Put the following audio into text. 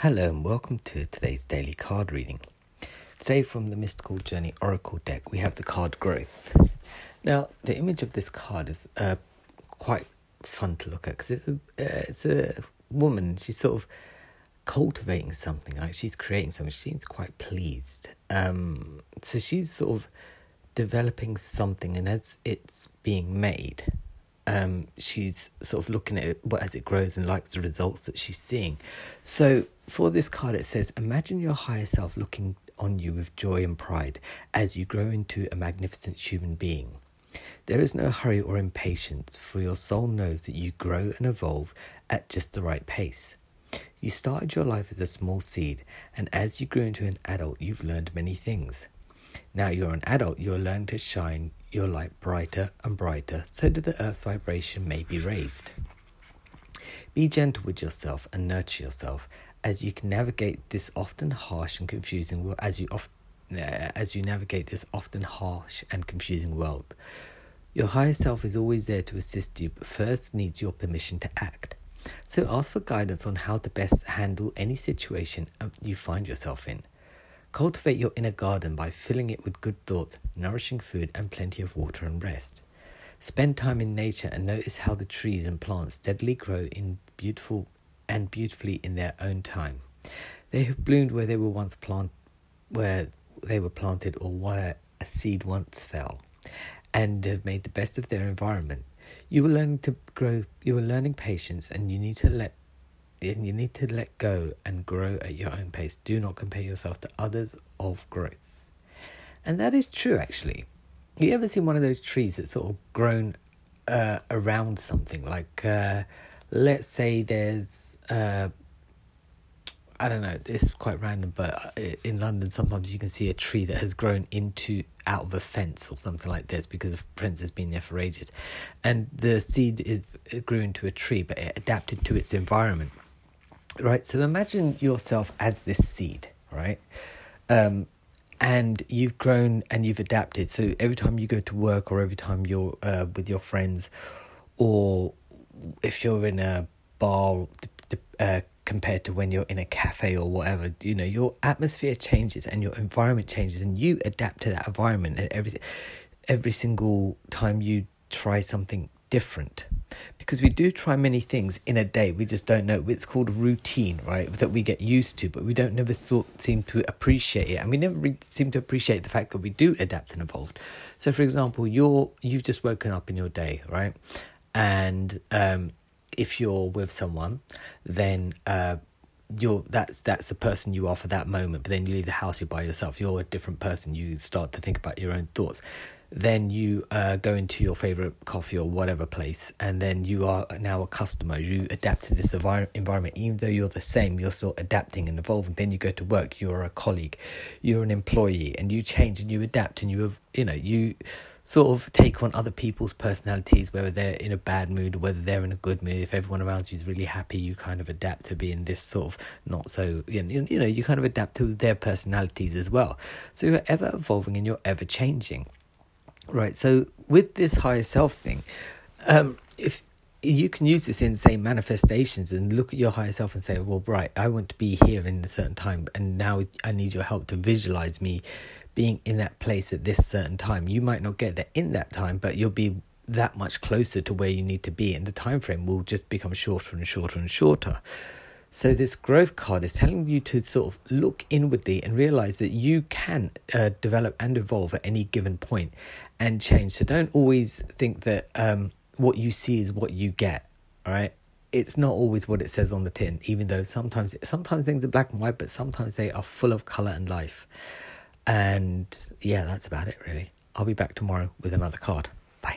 Hello and welcome to today's daily card reading. Today, from the Mystical Journey Oracle deck, we have the card Growth. Now, the image of this card is uh, quite fun to look at because it's a, uh, it's a woman, she's sort of cultivating something, like she's creating something. She seems quite pleased. Um, so she's sort of developing something, and as it's being made, um, she's sort of looking at it as it grows and likes the results that she's seeing. So for this card, it says, Imagine your higher self looking on you with joy and pride as you grow into a magnificent human being. There is no hurry or impatience, for your soul knows that you grow and evolve at just the right pace. You started your life as a small seed, and as you grew into an adult, you've learned many things. Now you're an adult, you're learning to shine your light brighter and brighter so that the earth's vibration may be raised. Be gentle with yourself and nurture yourself as you can navigate this often harsh and confusing world as you uh, as you navigate this often harsh and confusing world. Your higher self is always there to assist you, but first needs your permission to act. So ask for guidance on how to best handle any situation you find yourself in. Cultivate your inner garden by filling it with good thoughts, nourishing food, and plenty of water and rest. Spend time in nature and notice how the trees and plants steadily grow in beautiful and beautifully in their own time. They have bloomed where they were once planted, where they were planted, or where a seed once fell, and have made the best of their environment. You are learning to grow. You are learning patience, and you need to let and you need to let go and grow at your own pace. Do not compare yourself to others of growth. And that is true, actually. You ever seen one of those trees that's sort of grown uh, around something? Like, uh, let's say there's, uh, I don't know, it's quite random, but uh, in London, sometimes you can see a tree that has grown into out of a fence or something like this because the fence has been there for ages. And the seed is, grew into a tree, but it adapted to its environment right? So imagine yourself as this seed, right? Um, and you've grown and you've adapted. So every time you go to work or every time you're uh, with your friends, or if you're in a bar uh, compared to when you're in a cafe or whatever, you know, your atmosphere changes and your environment changes, and you adapt to that environment. And every every single time you try something different because we do try many things in a day. We just don't know. It's called routine right that we get used to but we don't never sort seem to appreciate it. And we never really seem to appreciate the fact that we do adapt and evolve. So for example you're you've just woken up in your day right? And um, if you're with someone then uh, you're that's that's the person you are for that moment but then you leave the house you're by yourself. You're a different person. You start to think about your own thoughts then you uh, go into your favorite coffee or whatever place, and then you are now a customer. You adapt to this environment, even though you're the same, you're still adapting and evolving. Then you go to work, you're a colleague, you're an employee, and you change and you adapt, and you have, you know, you sort of take on other people's personalities, whether they're in a bad mood whether they're in a good mood. If everyone around you is really happy, you kind of adapt to being this sort of not so, you know, you kind of adapt to their personalities as well. So you're ever evolving and you're ever changing. Right. So with this higher self thing, um, if you can use this in say manifestations and look at your higher self and say, well, right, I want to be here in a certain time, and now I need your help to visualize me being in that place at this certain time. You might not get there in that time, but you'll be that much closer to where you need to be, and the time frame will just become shorter and shorter and shorter. So, this growth card is telling you to sort of look inwardly and realize that you can uh, develop and evolve at any given point and change. So, don't always think that um, what you see is what you get, all right? It's not always what it says on the tin, even though sometimes sometimes things are black and white, but sometimes they are full of color and life. And yeah, that's about it, really. I'll be back tomorrow with another card. Bye.